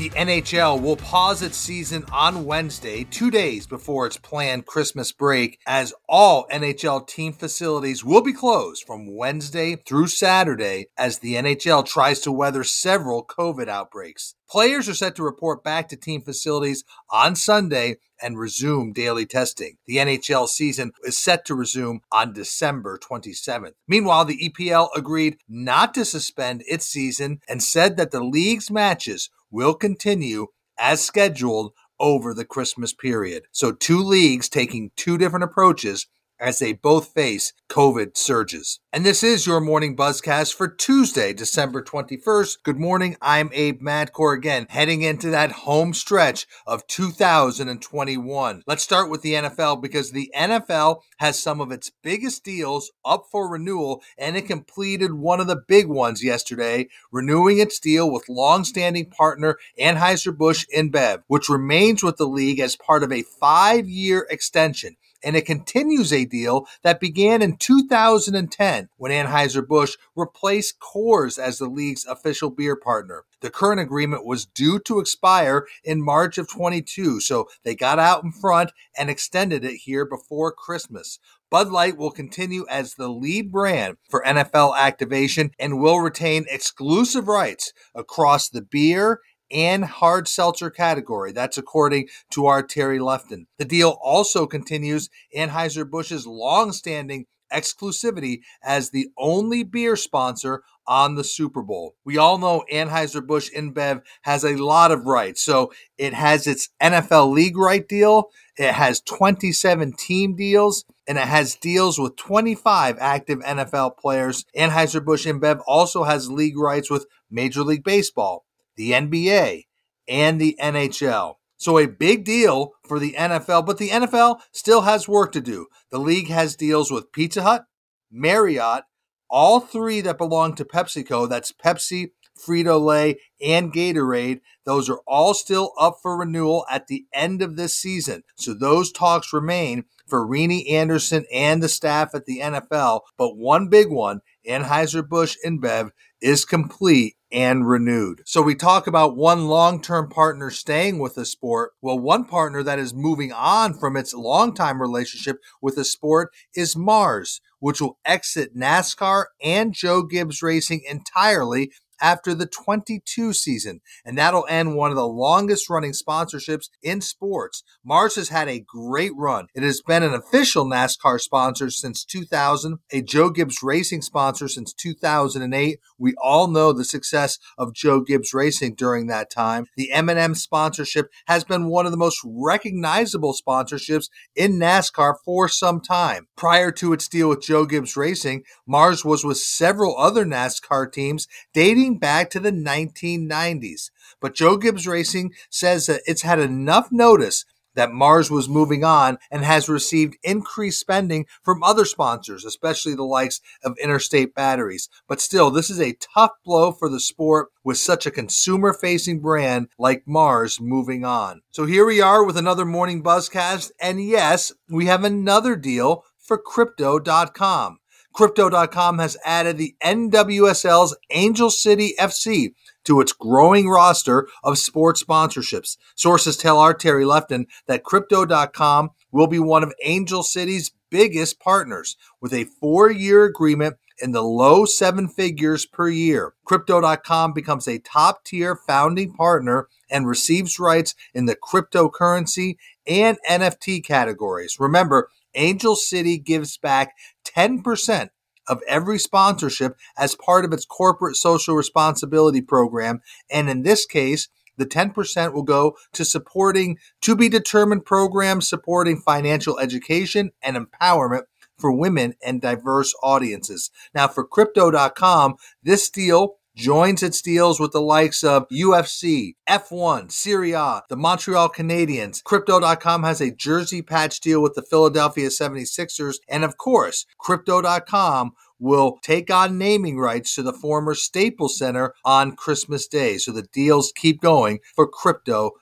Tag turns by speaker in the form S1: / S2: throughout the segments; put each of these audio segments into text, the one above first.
S1: The NHL will pause its season on Wednesday, two days before its planned Christmas break, as all NHL team facilities will be closed from Wednesday through Saturday as the NHL tries to weather several COVID outbreaks. Players are set to report back to team facilities on Sunday and resume daily testing. The NHL season is set to resume on December 27th. Meanwhile, the EPL agreed not to suspend its season and said that the league's matches will continue as scheduled over the Christmas period. So, two leagues taking two different approaches as they both face COVID surges. And this is your morning buzzcast for Tuesday, December 21st. Good morning. I'm Abe Madkour again, heading into that home stretch of 2021. Let's start with the NFL because the NFL has some of its biggest deals up for renewal and it completed one of the big ones yesterday, renewing its deal with long-standing partner Anheuser-Busch InBev, which remains with the league as part of a 5-year extension and it continues a deal that began in 2010 when Anheuser-Busch replaced Coors as the league's official beer partner. The current agreement was due to expire in March of 22, so they got out in front and extended it here before Christmas. Bud Light will continue as the lead brand for NFL activation and will retain exclusive rights across the beer and hard seltzer category. That's according to our Terry Lefton. The deal also continues Anheuser-Busch's long-standing exclusivity as the only beer sponsor on the Super Bowl. We all know Anheuser-Busch InBev has a lot of rights. So it has its NFL league right deal, it has 27 team deals, and it has deals with 25 active NFL players. Anheuser-Busch InBev also has league rights with Major League Baseball, the NBA, and the NHL. So, a big deal for the NFL, but the NFL still has work to do. The league has deals with Pizza Hut, Marriott, all three that belong to PepsiCo. That's Pepsi, Frito Lay, and Gatorade. Those are all still up for renewal at the end of this season. So, those talks remain for Renie Anderson and the staff at the NFL. But one big one, Anheuser-Busch InBev, is complete and renewed. So we talk about one long-term partner staying with the sport. Well, one partner that is moving on from its long-time relationship with the sport is Mars, which will exit NASCAR and Joe Gibbs Racing entirely after the 22 season, and that'll end one of the longest running sponsorships in sports. Mars has had a great run. It has been an official NASCAR sponsor since 2000, a Joe Gibbs Racing sponsor since 2008. We all know the success of Joe Gibbs Racing during that time. The M&M sponsorship has been one of the most recognizable sponsorships in NASCAR for some time. Prior to its deal with Joe Gibbs Racing, Mars was with several other NASCAR teams dating back to the 1990s. But Joe Gibbs Racing says that it's had enough notice that Mars was moving on and has received increased spending from other sponsors, especially the likes of Interstate Batteries. But still, this is a tough blow for the sport with such a consumer facing brand like Mars moving on. So here we are with another morning buzzcast. And yes, we have another deal for Crypto.com. Crypto.com has added the NWSL's Angel City FC to its growing roster of sports sponsorships. Sources tell our Terry Lefton that Crypto.com will be one of Angel City's biggest partners with a four year agreement in the low seven figures per year. Crypto.com becomes a top tier founding partner and receives rights in the cryptocurrency and NFT categories. Remember, Angel City gives back 10% of every sponsorship as part of its corporate social responsibility program. And in this case, the 10% will go to supporting to be determined programs supporting financial education and empowerment for women and diverse audiences. Now, for Crypto.com, this deal joins its deals with the likes of UFC, F1, Serie A, the Montreal Canadiens. Crypto.com has a jersey patch deal with the Philadelphia 76ers. And of course, Crypto.com will take on naming rights to the former Staples Center on Christmas Day. So the deals keep going for crypto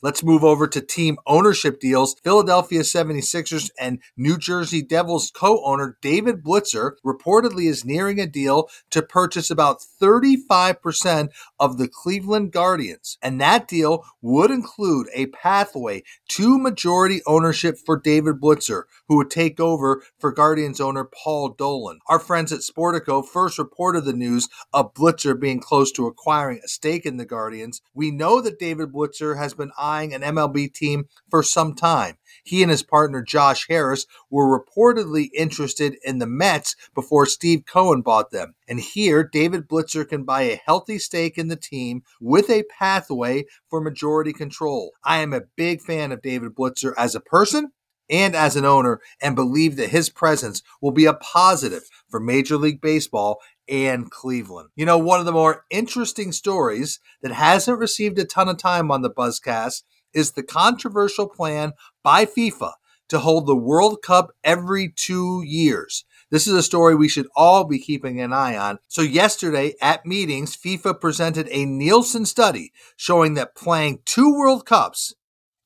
S1: Let's move over to team ownership deals. Philadelphia 76ers and New Jersey Devils co owner David Blitzer reportedly is nearing a deal to purchase about 35% of the Cleveland Guardians. And that deal would include a pathway to majority ownership for David Blitzer, who would take over for Guardians owner Paul Dolan. Our friends at Sportico first reported the news of Blitzer being close to acquiring a stake in the Guardians. We know that David Blitzer has been eyeing an MLB team for some time. He and his partner Josh Harris were reportedly interested in the Mets before Steve Cohen bought them. And here, David Blitzer can buy a healthy stake in the team with a pathway for majority control. I am a big fan of David Blitzer as a person and as an owner and believe that his presence will be a positive for Major League Baseball and Cleveland. You know, one of the more interesting stories that hasn't received a ton of time on the Buzzcast is the controversial plan by FIFA to hold the World Cup every two years. This is a story we should all be keeping an eye on. So, yesterday at meetings, FIFA presented a Nielsen study showing that playing two World Cups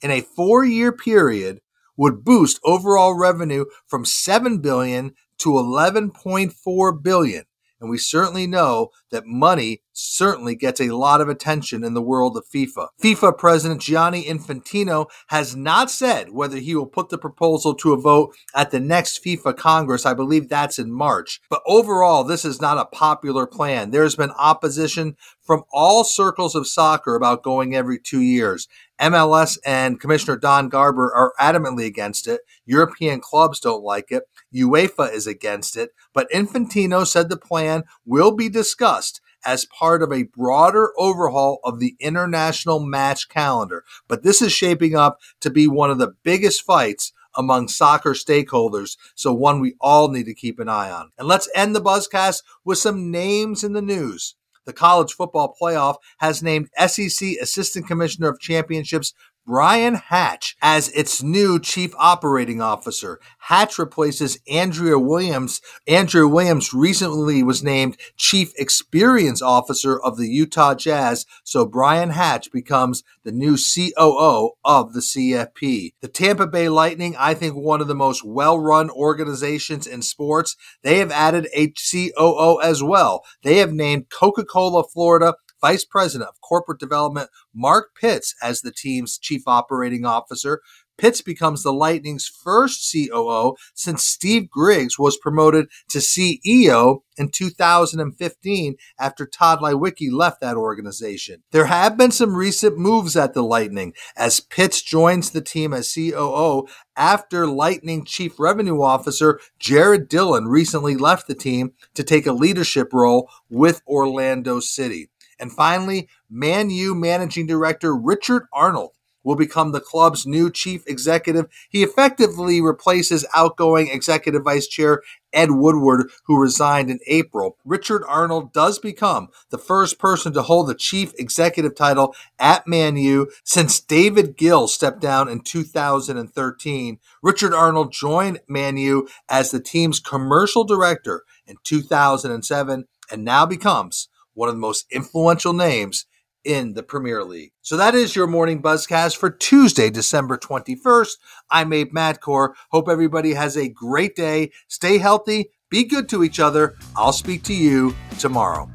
S1: in a four year period would boost overall revenue from 7 billion to 11.4 billion. And we certainly know that money certainly gets a lot of attention in the world of FIFA. FIFA President Gianni Infantino has not said whether he will put the proposal to a vote at the next FIFA Congress. I believe that's in March. But overall, this is not a popular plan. There's been opposition from all circles of soccer about going every two years. MLS and Commissioner Don Garber are adamantly against it. European clubs don't like it. UEFA is against it. But Infantino said the plan will be discussed as part of a broader overhaul of the international match calendar. But this is shaping up to be one of the biggest fights among soccer stakeholders, so one we all need to keep an eye on. And let's end the buzzcast with some names in the news. The college football playoff has named SEC Assistant Commissioner of Championships Brian Hatch as its new chief operating officer. Hatch replaces Andrea Williams. Andrea Williams recently was named chief experience officer of the Utah Jazz, so Brian Hatch becomes the new COO of the CFP. The Tampa Bay Lightning, I think one of the most well-run organizations in sports, they have added a COO as well. They have named Coca-Cola Florida Vice President of Corporate Development Mark Pitts as the team's Chief Operating Officer. Pitts becomes the Lightning's first COO since Steve Griggs was promoted to CEO in 2015 after Tod Leiweke left that organization. There have been some recent moves at the Lightning as Pitts joins the team as COO after Lightning Chief Revenue Officer Jarrod Dillon recently left the team to take a leadership role with Orlando City. And finally, Man U managing director Richard Arnold will become the club's new chief executive. He effectively replaces outgoing executive vice chair Ed Woodward, who resigned in April. Richard Arnold does become the first person to hold the chief executive title at Man U since David Gill stepped down in 2013. Richard Arnold joined Man U as the team's commercial director in 2007 and now becomes one of the most influential names in the Premier League. So that is your morning buzzcast for Tuesday, December 21st. I'm Abe Madkour. Hope everybody has a great day. Stay healthy, be good to each other. I'll speak to you tomorrow.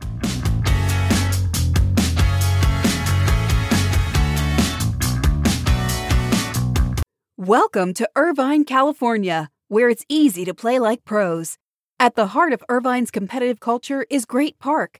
S2: Welcome to Irvine, California, where it's easy to play like pros. At the heart of Irvine's competitive culture is Great Park